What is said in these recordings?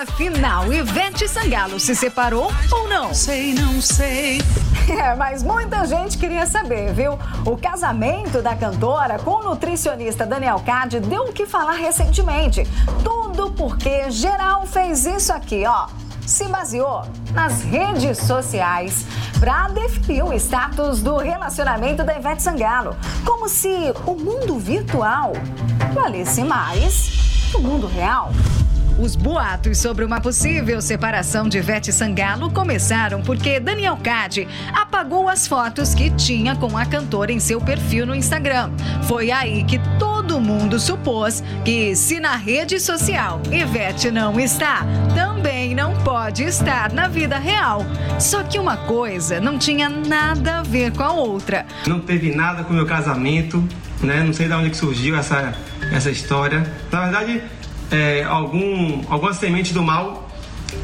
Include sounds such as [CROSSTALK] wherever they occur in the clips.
Afinal, Ivete Sangalo se separou ou não? Sei, não sei. [LAUGHS] É, mas muita gente queria saber, viu? O casamento da cantora com o nutricionista Daniel Cade deu o que falar recentemente. Tudo porque geral fez isso aqui, ó. Se baseou nas redes sociais para definir o status do relacionamento da Ivete Sangalo. Como se o mundo virtual valesse mais que o mundo real. Os boatos sobre uma possível separação de Ivete Sangalo começaram porque Daniel Cade apagou as fotos que tinha com a cantora em seu perfil no Instagram. Foi aí que todo mundo supôs que se na rede social Ivete não está, também não pode estar na vida real. Só que uma coisa não tinha nada a ver com a outra. Não teve nada com o meu casamento, né? Não sei de onde que surgiu essa, essa história. Na verdade, é, algum, alguma semente do mal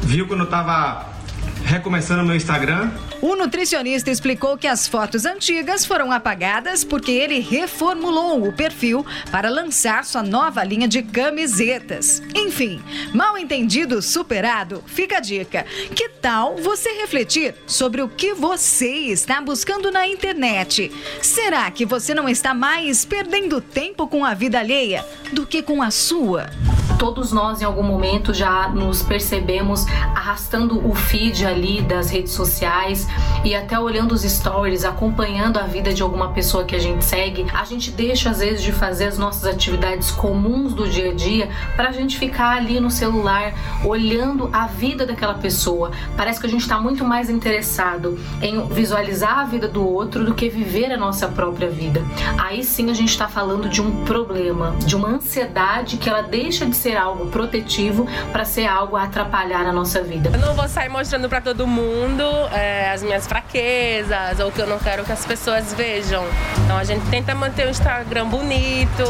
viu quando eu tava recomeçando meu Instagram. O nutricionista explicou que as fotos antigas foram apagadas porque ele reformulou o perfil para lançar sua nova linha de camisetas. Enfim, mal entendido superado, fica a dica. Que tal você refletir sobre o que você está buscando na internet? Será que você não está mais perdendo tempo com a vida alheia do que com a sua? Todos nós, em algum momento, já nos percebemos arrastando o feed ali das redes sociais e até olhando os stories, acompanhando a vida de alguma pessoa que a gente segue. A gente deixa, às vezes, de fazer as nossas atividades comuns do dia a dia para a gente ficar ali no celular olhando a vida daquela pessoa. Parece que a gente está muito mais interessado em visualizar a vida do outro do que viver a nossa própria vida. Aí sim a gente está falando de um problema, de uma ansiedade que ela deixa de ser algo protetivo para ser algo a atrapalhar a nossa vida. Eu não vou sair mostrando para todo mundo é, as minhas fraquezas ou que eu não quero que as pessoas vejam. Então a gente tenta manter o Instagram bonito,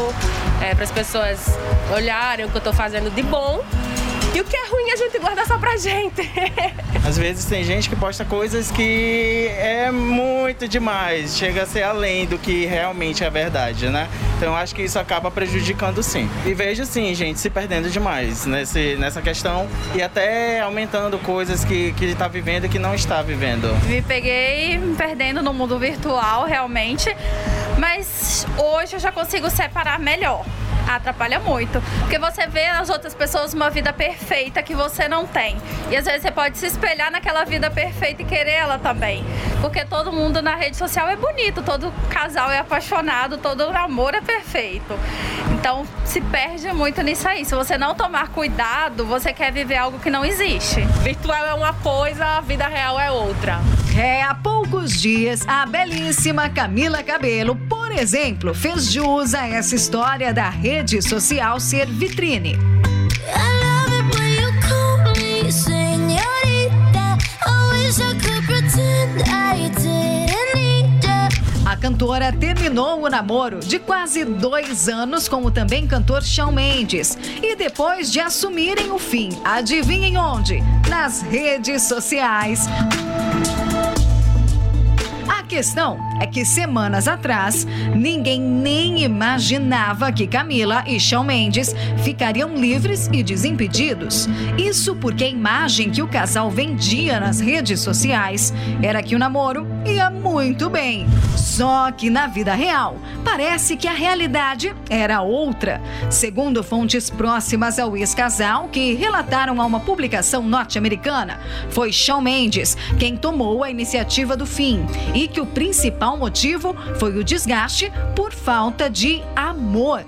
é, para as pessoas olharem o que eu tô fazendo de bom. E o que é ruim a gente guarda só pra gente. [LAUGHS] Às vezes tem gente que posta coisas que é muito demais, chega a ser além do que realmente é verdade, né? Então eu acho que isso acaba prejudicando sim. E vejo sim, gente, se perdendo demais nesse, nessa questão e até aumentando coisas que, que está vivendo e que não está vivendo. Me peguei me perdendo no mundo virtual, realmente, mas hoje eu já consigo separar melhor. Atrapalha muito. Porque você vê as outras pessoas uma vida perfeita que você não tem. E às vezes você pode se espelhar naquela vida perfeita e querer ela também. Porque todo mundo na rede social é bonito, todo casal é apaixonado, todo namoro é perfeito. Então se perde muito nisso aí. Se você não tomar cuidado, você quer viver algo que não existe. Virtual é uma coisa, a vida real é outra. É, há poucos dias, a belíssima Camila Cabelo, por exemplo, fez jus a essa história da rede social ser vitrine. A cantora terminou o namoro de quase dois anos com o também cantor Shawn Mendes. E depois de assumirem o fim, adivinhem onde? Nas redes sociais. Questão é que semanas atrás, ninguém nem imaginava que Camila e Shawn Mendes ficariam livres e desimpedidos. Isso porque a imagem que o casal vendia nas redes sociais era que o namoro ia muito bem. Só que na vida real, parece que a realidade era outra. Segundo fontes próximas ao ex-casal que relataram a uma publicação norte-americana, foi Shawn Mendes quem tomou a iniciativa do fim e que o principal motivo foi o desgaste por falta de amor.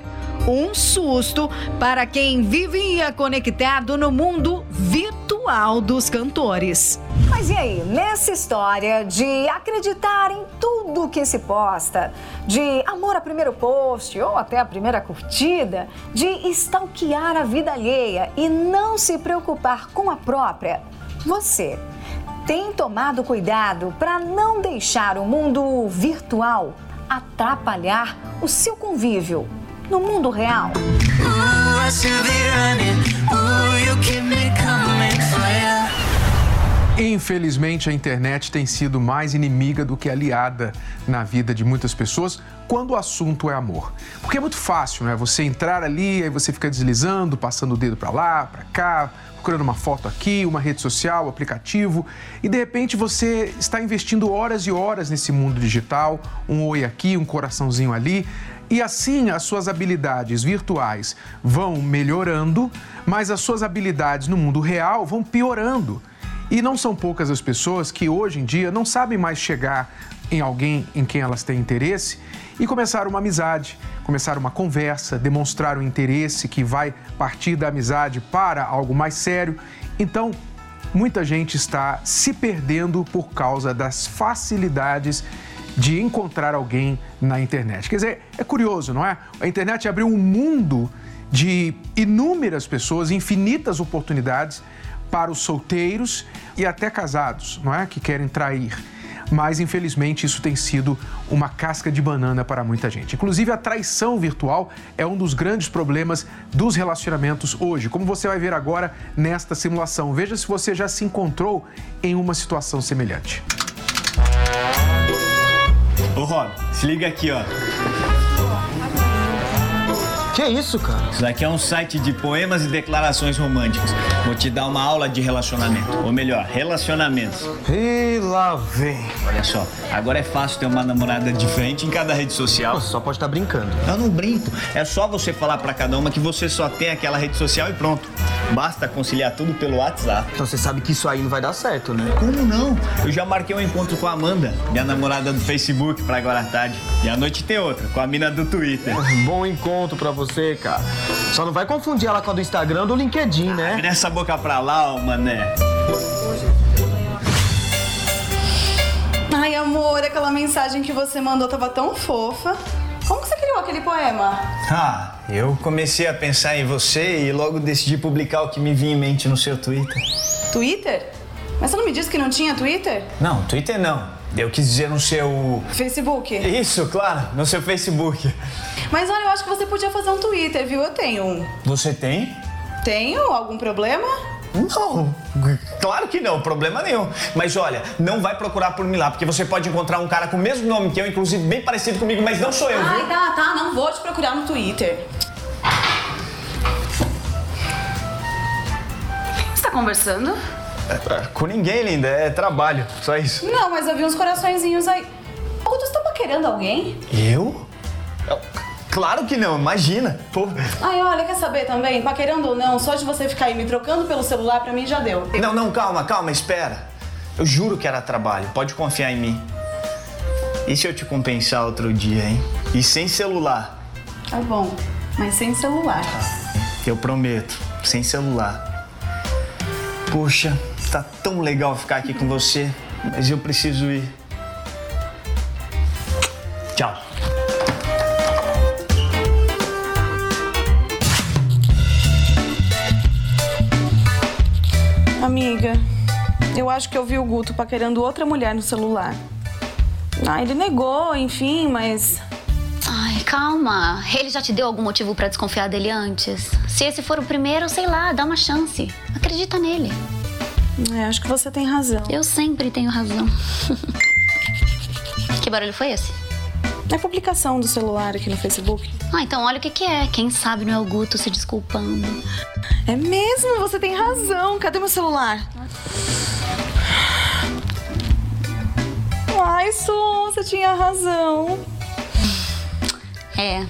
Um susto para quem vivia conectado no mundo virtual dos cantores. Mas e aí, nessa história de acreditar em tudo que se posta, de amor a primeiro post ou até a primeira curtida, de stalkear a vida alheia e não se preocupar com a própria, Você tem tomado cuidado para não deixar o mundo virtual atrapalhar o seu convívio no mundo real? Infelizmente, a internet tem sido mais inimiga do que aliada na vida de muitas pessoas quando o assunto é amor. Porque é muito fácil, né? Você entrar ali, aí você fica deslizando, passando o dedo para lá, para cá, procurando uma foto aqui, uma rede social, aplicativo, e de repente você está investindo horas e horas nesse mundo digital, um oi aqui, um coraçãozinho ali, e assim as suas habilidades virtuais vão melhorando, mas as suas habilidades no mundo real vão piorando. E não são poucas as pessoas que hoje em dia não sabem mais chegar em alguém em quem elas têm interesse e começar uma amizade, começar uma conversa, demonstrar um interesse que vai partir da amizade para algo mais sério. Então, muita gente está se perdendo por causa das facilidades de encontrar alguém na internet. Quer dizer, é curioso, não é? A internet abriu um mundo de inúmeras pessoas, infinitas oportunidades para os solteiros e até casados, não é? Que querem trair. Mas infelizmente isso tem sido uma casca de banana para muita gente. Inclusive a traição virtual é um dos grandes problemas dos relacionamentos hoje, como você vai ver agora nesta simulação. Veja se você já se encontrou em uma situação semelhante. Ô Rob, se liga aqui, ó. Que isso, cara? Isso daqui é um site de poemas e declarações românticas. Vou te dar uma aula de relacionamento. Ou melhor, relacionamentos. E lá vem. Olha só, agora é fácil ter uma namorada diferente em cada rede social. Você só pode estar brincando. Eu não brinco. É só você falar pra cada uma que você só tem aquela rede social e pronto. Basta conciliar tudo pelo WhatsApp. Então você sabe que isso aí não vai dar certo, né? Como não? Eu já marquei um encontro com a Amanda, minha namorada do Facebook, pra agora à tarde. E à noite tem outra, com a mina do Twitter. Bom encontro pra você, cara. Só não vai confundir ela com a do Instagram ou do LinkedIn, né? Vira essa boca pra lá, ó, mané. Ai, amor, aquela mensagem que você mandou tava tão fofa. Como que você criou aquele poema? Ah, eu comecei a pensar em você e logo decidi publicar o que me vinha em mente no seu Twitter. Twitter? Mas você não me disse que não tinha Twitter? Não, Twitter não. Eu quis dizer no seu. Facebook? Isso, claro, no seu Facebook. Mas olha, eu acho que você podia fazer um Twitter, viu? Eu tenho um. Você tem? Tenho? Algum problema? Não, claro que não, problema nenhum. Mas olha, não vai procurar por mim lá, porque você pode encontrar um cara com o mesmo nome que eu, inclusive bem parecido comigo, mas não sou eu, Ai, viu? tá, tá, não vou te procurar no Twitter. Você tá conversando? É, com ninguém, linda, é trabalho, só isso. Não, mas eu vi uns coraçõezinhos aí. Ô, tu está paquerando alguém? Eu? Eu- Claro que não, imagina. Pô. Ai, olha, quer saber também? Paquerando ou não, só de você ficar aí me trocando pelo celular pra mim já deu. Não, não, calma, calma, espera. Eu juro que era trabalho, pode confiar em mim. E se eu te compensar outro dia, hein? E sem celular? Tá bom, mas sem celular. Eu prometo, sem celular. Poxa, tá tão legal ficar aqui com você, mas eu preciso ir. Tchau. Amiga, eu acho que eu vi o Guto paquerando outra mulher no celular. Ah, ele negou, enfim, mas. Ai, calma. Ele já te deu algum motivo pra desconfiar dele antes? Se esse for o primeiro, sei lá, dá uma chance. Acredita nele. É, acho que você tem razão. Eu sempre tenho razão. [LAUGHS] que barulho foi esse? É a publicação do celular aqui no Facebook. Ah, então olha o que, que é. Quem sabe não é o Guto se desculpando. É mesmo, você tem razão. Cadê meu celular? Ai, Su, você tinha razão. É.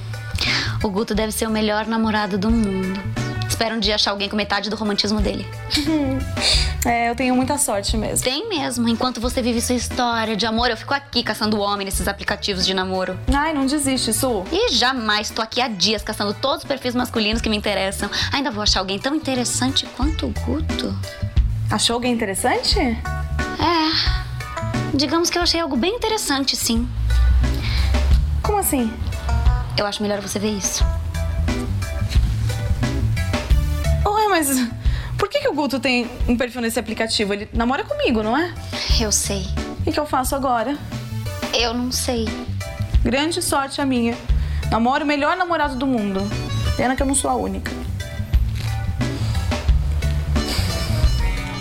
O Guto deve ser o melhor namorado do mundo. Espero um dia achar alguém com metade do romantismo dele. [LAUGHS] É, eu tenho muita sorte mesmo. Tem mesmo. Enquanto você vive sua história de amor, eu fico aqui caçando homem nesses aplicativos de namoro. Ai, não desiste, Su. E jamais tô aqui há dias caçando todos os perfis masculinos que me interessam. Ainda vou achar alguém tão interessante quanto o Guto. Achou alguém interessante? É. Digamos que eu achei algo bem interessante, sim. Como assim? Eu acho melhor você ver isso. Ué, mas que, que, o Guto tem um perfil nesse aplicativo? Ele namora comigo, não é? Eu sei. O que, que eu faço agora? Eu não sei. Grande sorte a minha. Namoro o melhor namorado do mundo. Pena que eu não sou a única.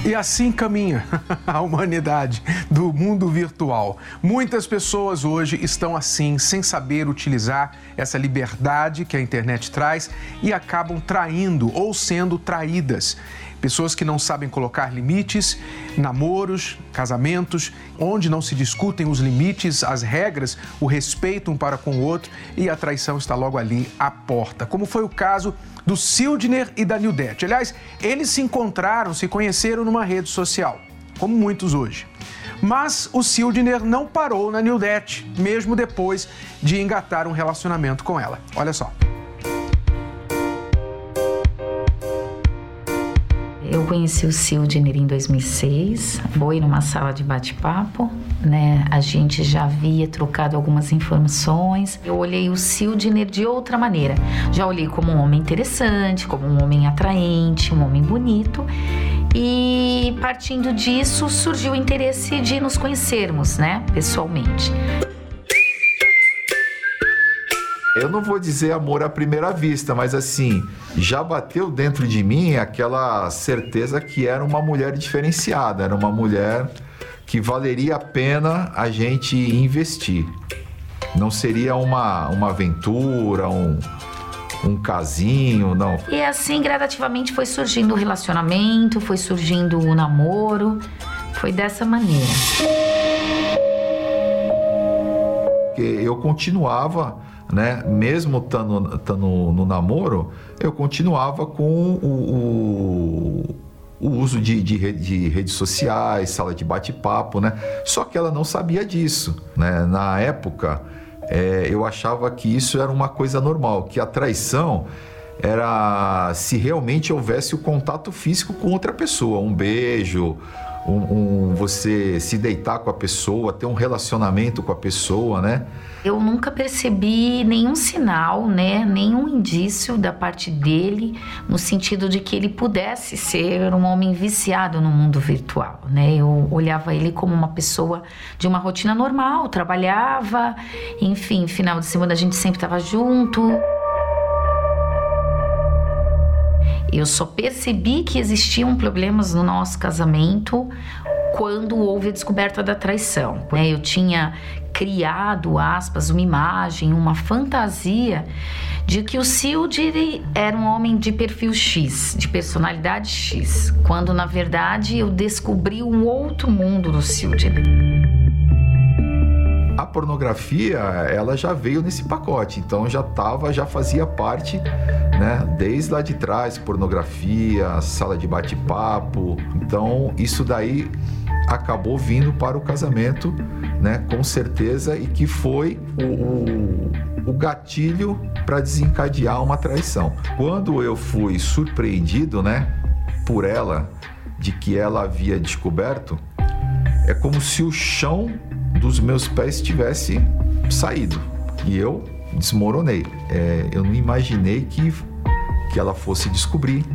E assim caminha [LAUGHS] a humanidade do mundo virtual. Muitas pessoas hoje estão assim, sem saber utilizar essa liberdade que a internet traz e acabam traindo ou sendo traídas. Pessoas que não sabem colocar limites, namoros, casamentos, onde não se discutem os limites, as regras, o respeito um para com o outro e a traição está logo ali à porta. Como foi o caso do Sildner e da Nildete. Aliás, eles se encontraram, se conheceram numa rede social, como muitos hoje. Mas o Sildner não parou na Nildete, mesmo depois de engatar um relacionamento com ela. Olha só. Conheci o Sildner em 2006, foi numa sala de bate-papo, né? A gente já havia trocado algumas informações. Eu olhei o Sildner de outra maneira. Já olhei como um homem interessante, como um homem atraente, um homem bonito. E partindo disso surgiu o interesse de nos conhecermos, né, pessoalmente. Eu não vou dizer amor à primeira vista, mas assim, já bateu dentro de mim aquela certeza que era uma mulher diferenciada, era uma mulher que valeria a pena a gente investir. Não seria uma, uma aventura, um, um casinho, não. E assim, gradativamente foi surgindo o relacionamento, foi surgindo o namoro. Foi dessa maneira. Eu continuava, né, mesmo estando no, no namoro, eu continuava com o, o, o uso de, de, de redes sociais, sala de bate-papo, né? Só que ela não sabia disso, né? Na época, é, eu achava que isso era uma coisa normal, que a traição era se realmente houvesse o contato físico com outra pessoa, um beijo, um, um- você se deitar com a pessoa, ter um relacionamento com a pessoa, né? Eu nunca percebi nenhum sinal, né, nenhum indício da parte dele no sentido de que ele pudesse ser um homem viciado no mundo virtual, né? Eu olhava ele como uma pessoa de uma rotina normal, trabalhava, enfim, final de semana a gente sempre estava junto. Eu só percebi que existiam problemas no nosso casamento quando houve a descoberta da traição. né? Eu tinha criado, aspas, uma imagem, uma fantasia de que o Sildir era um homem de perfil X, de personalidade X, quando na verdade eu descobri um outro mundo do Sildir. Pornografia, ela já veio nesse pacote, então já tava, já fazia parte, né, desde lá de trás, pornografia, sala de bate-papo. Então, isso daí acabou vindo para o casamento, né, com certeza, e que foi o, o, o gatilho para desencadear uma traição. Quando eu fui surpreendido, né, por ela, de que ela havia descoberto, é como se o chão dos meus pés tivesse saído e eu desmoronei. É, eu não imaginei que, que ela fosse descobrir.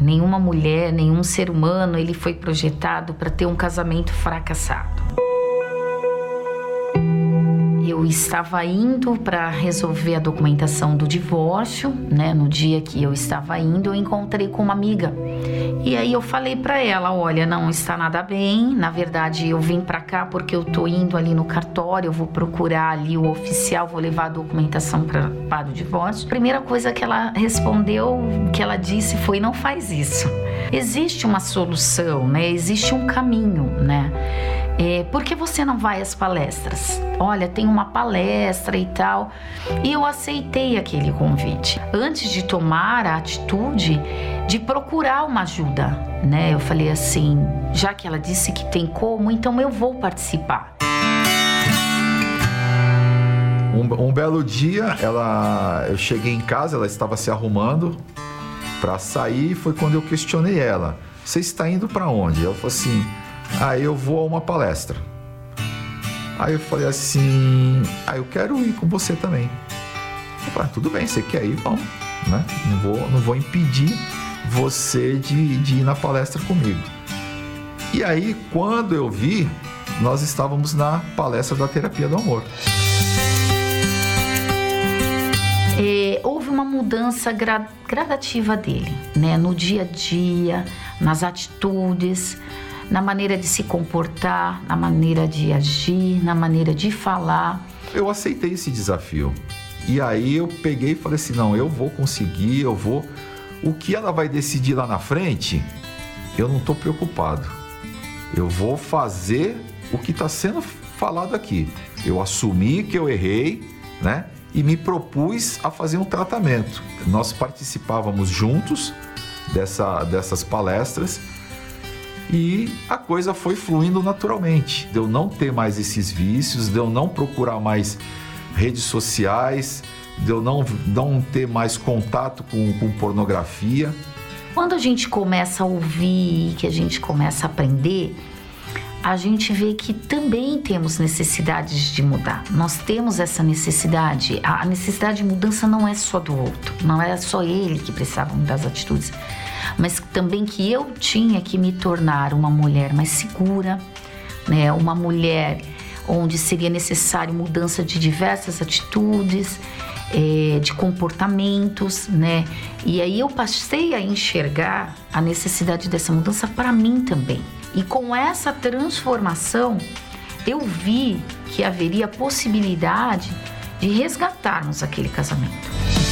Nenhuma mulher, nenhum ser humano, ele foi projetado para ter um casamento fracassado. Eu estava indo para resolver a documentação do divórcio, né? No dia que eu estava indo, eu encontrei com uma amiga. E aí eu falei para ela, olha, não está nada bem. Na verdade, eu vim para cá porque eu tô indo ali no cartório, eu vou procurar ali o oficial, vou levar a documentação pra, para o divórcio. Primeira coisa que ela respondeu, que ela disse foi: não faz isso. Existe uma solução, né? Existe um caminho, né? É, por que você não vai às palestras? Olha, tem uma palestra e tal. E eu aceitei aquele convite. Antes de tomar a atitude de procurar uma ajuda, né? Eu falei assim, já que ela disse que tem como, então eu vou participar. Um, um belo dia, ela, eu cheguei em casa, ela estava se arrumando para sair. Foi quando eu questionei ela: "Você está indo para onde?" Ela falou assim: "Ah, eu vou a uma palestra." Aí eu falei assim: "Ah, eu quero ir com você também." "Ah, tudo bem, você quer ir, vamos, né? Não vou, não vou impedir." você de, de ir na palestra comigo. E aí, quando eu vi, nós estávamos na palestra da terapia do amor. É, houve uma mudança gra- gradativa dele, né? No dia a dia, nas atitudes, na maneira de se comportar, na maneira de agir, na maneira de falar. Eu aceitei esse desafio. E aí eu peguei e falei assim: não, eu vou conseguir, eu vou. O que ela vai decidir lá na frente, eu não estou preocupado. Eu vou fazer o que está sendo falado aqui. Eu assumi que eu errei, né? E me propus a fazer um tratamento. Nós participávamos juntos dessa, dessas palestras e a coisa foi fluindo naturalmente. De eu não ter mais esses vícios, de eu não procurar mais redes sociais, de eu não, não ter mais contato com, com pornografia. Quando a gente começa a ouvir, que a gente começa a aprender, a gente vê que também temos necessidades de mudar. Nós temos essa necessidade. A necessidade de mudança não é só do outro, não é só ele que precisava mudar as atitudes, mas também que eu tinha que me tornar uma mulher mais segura, né? Uma mulher onde seria necessário mudança de diversas atitudes, eh, de comportamentos, né? E aí eu passei a enxergar a necessidade dessa mudança para mim também. E com essa transformação, eu vi que haveria possibilidade de resgatarmos aquele casamento.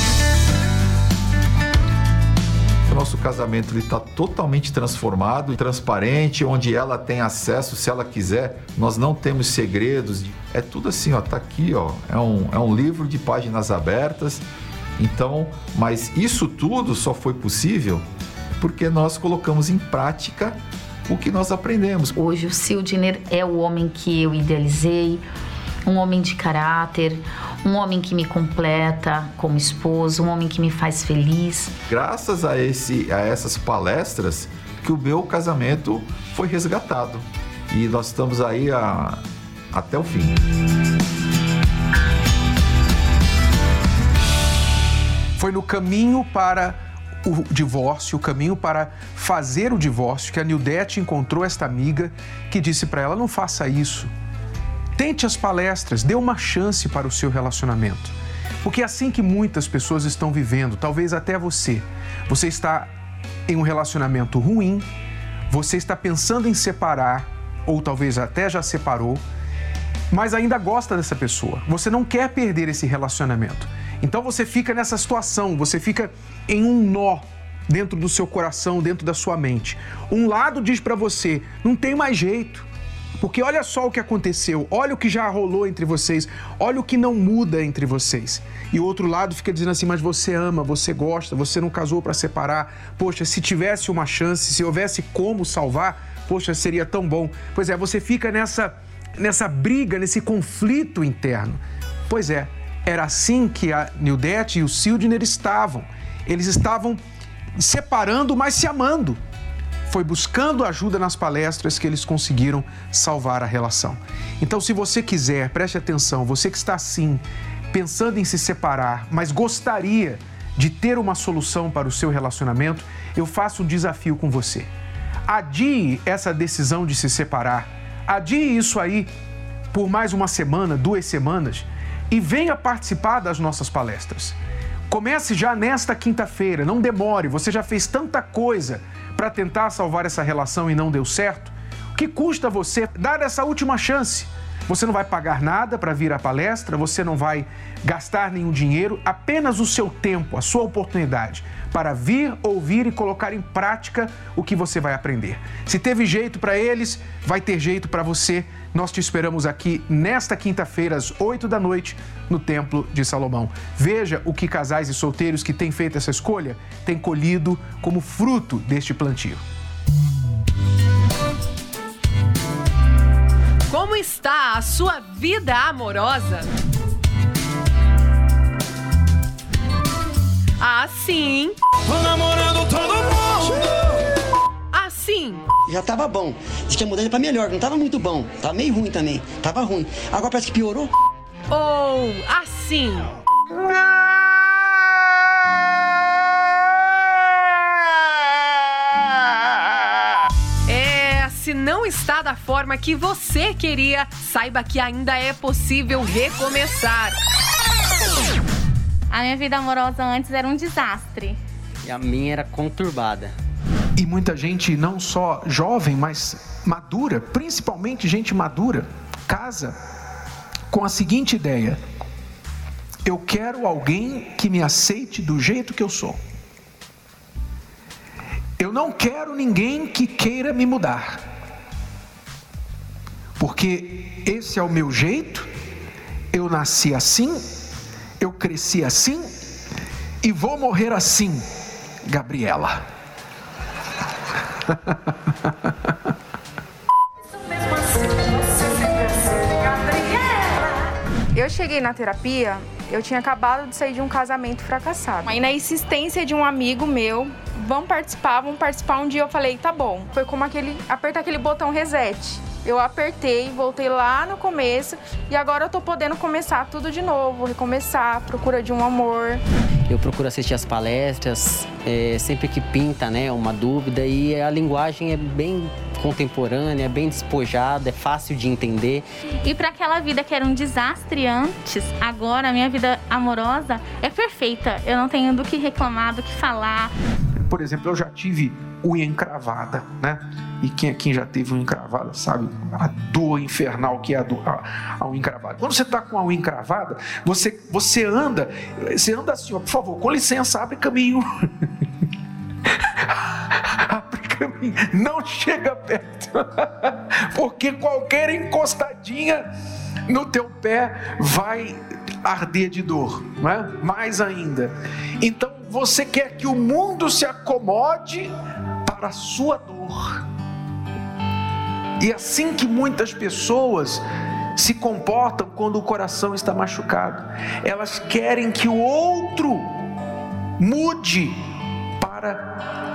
O nosso casamento está totalmente transformado transparente, onde ela tem acesso, se ela quiser. Nós não temos segredos. É tudo assim, ó, tá aqui, ó. É um, é um livro de páginas abertas. Então, mas isso tudo só foi possível porque nós colocamos em prática o que nós aprendemos. Hoje o Sildner é o homem que eu idealizei, um homem de caráter, um homem que me completa como esposo, um homem que me faz feliz. Graças a, esse, a essas palestras que o meu casamento foi resgatado. E nós estamos aí a- até o fim. Foi no caminho para o divórcio, o caminho para fazer o divórcio, que a Nildete encontrou esta amiga que disse para ela: não faça isso. Tente as palestras, dê uma chance para o seu relacionamento. Porque é assim que muitas pessoas estão vivendo, talvez até você. Você está em um relacionamento ruim, você está pensando em separar, ou talvez até já separou, mas ainda gosta dessa pessoa. Você não quer perder esse relacionamento. Então você fica nessa situação, você fica em um nó dentro do seu coração, dentro da sua mente. Um lado diz pra você: não tem mais jeito. Porque olha só o que aconteceu, olha o que já rolou entre vocês, olha o que não muda entre vocês. E o outro lado fica dizendo assim: mas você ama, você gosta, você não casou pra separar. Poxa, se tivesse uma chance, se houvesse como salvar, poxa, seria tão bom. Pois é, você fica nessa nessa briga, nesse conflito interno. Pois é, era assim que a Nildete e o Sildner estavam. Eles estavam separando, mas se amando. Foi buscando ajuda nas palestras que eles conseguiram salvar a relação. Então, se você quiser, preste atenção, você que está assim, pensando em se separar, mas gostaria de ter uma solução para o seu relacionamento, eu faço um desafio com você. Adie essa decisão de se separar. Adie isso aí por mais uma semana, duas semanas e venha participar das nossas palestras. Comece já nesta quinta-feira, não demore, você já fez tanta coisa para tentar salvar essa relação e não deu certo. O que custa você dar essa última chance? Você não vai pagar nada para vir à palestra, você não vai gastar nenhum dinheiro, apenas o seu tempo, a sua oportunidade para vir, ouvir e colocar em prática o que você vai aprender. Se teve jeito para eles, vai ter jeito para você. Nós te esperamos aqui nesta quinta-feira, às 8 da noite, no Templo de Salomão. Veja o que casais e solteiros que têm feito essa escolha têm colhido como fruto deste plantio. Como está a sua vida amorosa? Assim. Tô namorando todo mundo. Assim. Já tava bom. Diz que ia mudar pra melhor, não tava muito bom. Tava meio ruim também. Tava ruim. Agora parece que piorou. Ou assim. não está da forma que você queria, saiba que ainda é possível recomeçar. A minha vida amorosa antes era um desastre. E a minha era conturbada. E muita gente, não só jovem, mas madura, principalmente gente madura, casa com a seguinte ideia: eu quero alguém que me aceite do jeito que eu sou. Eu não quero ninguém que queira me mudar. Porque esse é o meu jeito, eu nasci assim, eu cresci assim e vou morrer assim, Gabriela. [LAUGHS] Eu cheguei na terapia, eu tinha acabado de sair de um casamento fracassado. Aí na insistência de um amigo meu, vamos participar, vamos participar. Um dia eu falei, tá bom. Foi como aquele apertar aquele botão reset. Eu apertei, voltei lá no começo e agora eu tô podendo começar tudo de novo, recomeçar, procura de um amor. Eu procuro assistir as palestras, é, sempre que pinta né, uma dúvida, e a linguagem é bem contemporânea, bem despojada, é fácil de entender. E para aquela vida que era um desastre antes, agora a minha vida amorosa é perfeita. Eu não tenho do que reclamar, do que falar. Por exemplo, eu já tive unha encravada, né? E quem aqui já teve unha encravada sabe a dor infernal que é a, do, a, a unha encravada. Quando você está com a unha encravada, você, você anda, você anda assim, ó, por favor, com licença, abre caminho. [LAUGHS] abre caminho, não chega perto, [LAUGHS] porque qualquer encostadinha no teu pé vai arder de dor, não é? Mais ainda. Então você quer que o mundo se acomode para a sua dor. E assim que muitas pessoas se comportam quando o coração está machucado. Elas querem que o outro mude para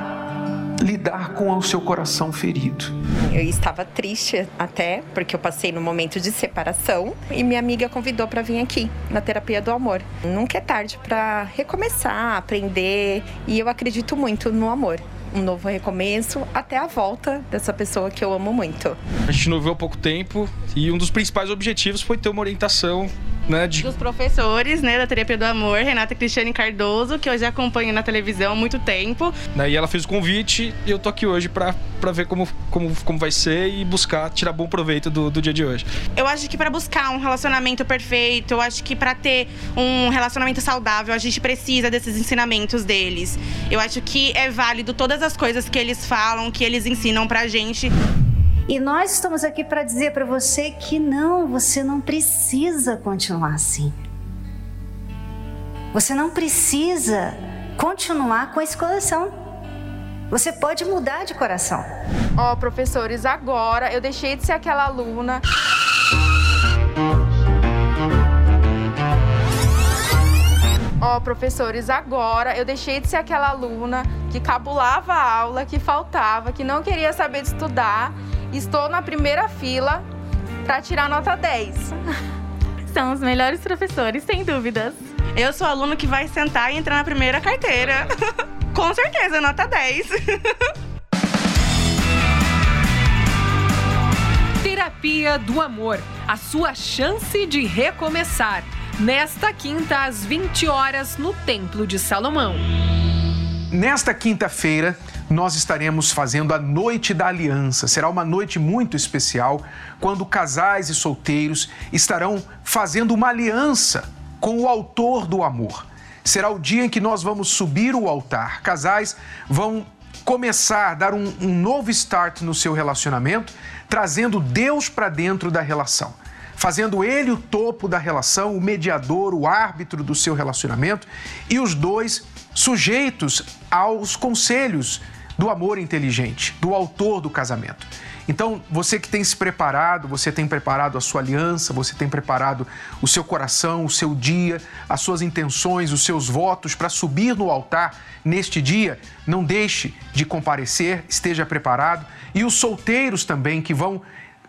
lidar com o seu coração ferido. Eu estava triste até, porque eu passei no momento de separação e minha amiga convidou para vir aqui na terapia do amor. Nunca é tarde para recomeçar, aprender e eu acredito muito no amor. Um novo recomeço até a volta dessa pessoa que eu amo muito. A gente não viu há pouco tempo e um dos principais objetivos foi ter uma orientação né, de dos professores né, da Terapia do Amor, Renata Cristiane Cardoso, que eu já acompanho na televisão há muito tempo. né, e ela fez o convite e eu tô aqui hoje para ver como, como, como vai ser e buscar tirar bom proveito do, do dia de hoje. Eu acho que para buscar um relacionamento perfeito, eu acho que para ter um relacionamento saudável, a gente precisa desses ensinamentos deles. Eu acho que é válido todas as coisas que eles falam, que eles ensinam pra gente. E nós estamos aqui para dizer para você que não, você não precisa continuar assim. Você não precisa continuar com esse coração. Você pode mudar de coração. Ó, professores, agora eu deixei de ser aquela aluna. Ó, professores, agora eu deixei de ser aquela aluna que cabulava a aula, que faltava, que não queria saber de estudar. Estou na primeira fila para tirar nota 10. [LAUGHS] São os melhores professores, sem dúvidas. Eu sou aluno que vai sentar e entrar na primeira carteira. [LAUGHS] Com certeza, nota 10. [LAUGHS] Terapia do Amor, a sua chance de recomeçar. Nesta quinta, às 20 horas, no Templo de Salomão. Nesta quinta-feira, nós estaremos fazendo a Noite da Aliança. Será uma noite muito especial, quando casais e solteiros estarão fazendo uma aliança com o autor do amor. Será o dia em que nós vamos subir o altar. Casais vão começar dar um, um novo start no seu relacionamento, trazendo Deus para dentro da relação fazendo ele o topo da relação, o mediador, o árbitro do seu relacionamento, e os dois sujeitos aos conselhos do amor inteligente, do autor do casamento. Então, você que tem se preparado, você tem preparado a sua aliança, você tem preparado o seu coração, o seu dia, as suas intenções, os seus votos para subir no altar neste dia, não deixe de comparecer, esteja preparado. E os solteiros também que vão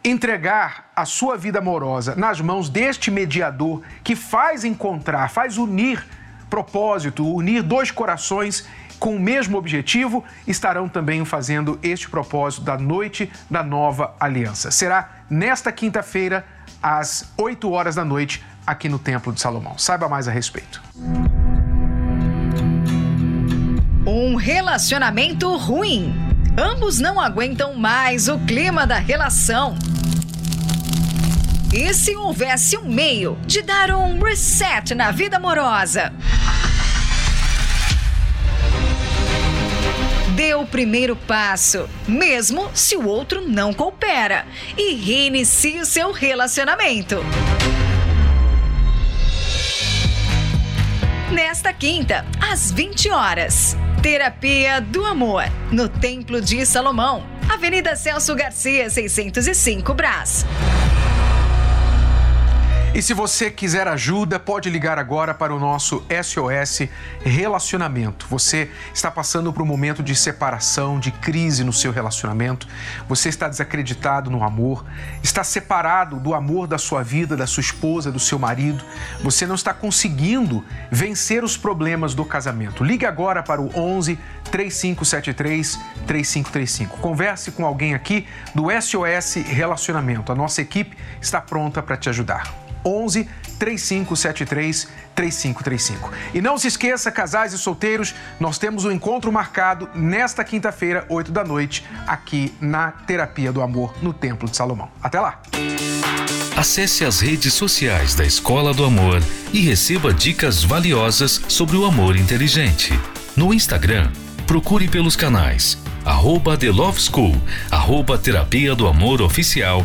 entregar a sua vida amorosa nas mãos deste mediador que faz encontrar, faz unir propósito, unir dois corações com o mesmo objetivo, estarão também fazendo este propósito da noite da nova aliança. Será nesta quinta-feira, às 8 horas da noite, aqui no Templo de Salomão. Saiba mais a respeito. Um relacionamento ruim. Ambos não aguentam mais o clima da relação. E se houvesse um meio de dar um reset na vida amorosa? Primeiro passo, mesmo se o outro não coopera, e reinicie o seu relacionamento. Nesta quinta, às 20 horas, Terapia do Amor, no Templo de Salomão, Avenida Celso Garcia, 605 Brás. E se você quiser ajuda, pode ligar agora para o nosso SOS Relacionamento. Você está passando por um momento de separação, de crise no seu relacionamento. Você está desacreditado no amor, está separado do amor da sua vida, da sua esposa, do seu marido. Você não está conseguindo vencer os problemas do casamento. Ligue agora para o 11 3573 3535. Converse com alguém aqui do SOS Relacionamento. A nossa equipe está pronta para te ajudar. 11 3573 3535. E não se esqueça, casais e solteiros, nós temos um encontro marcado nesta quinta-feira, 8 da noite, aqui na Terapia do Amor, no Templo de Salomão. Até lá! Acesse as redes sociais da Escola do Amor e receba dicas valiosas sobre o amor inteligente. No Instagram, procure pelos canais arroba The Love School, arroba Terapia do Amor Oficial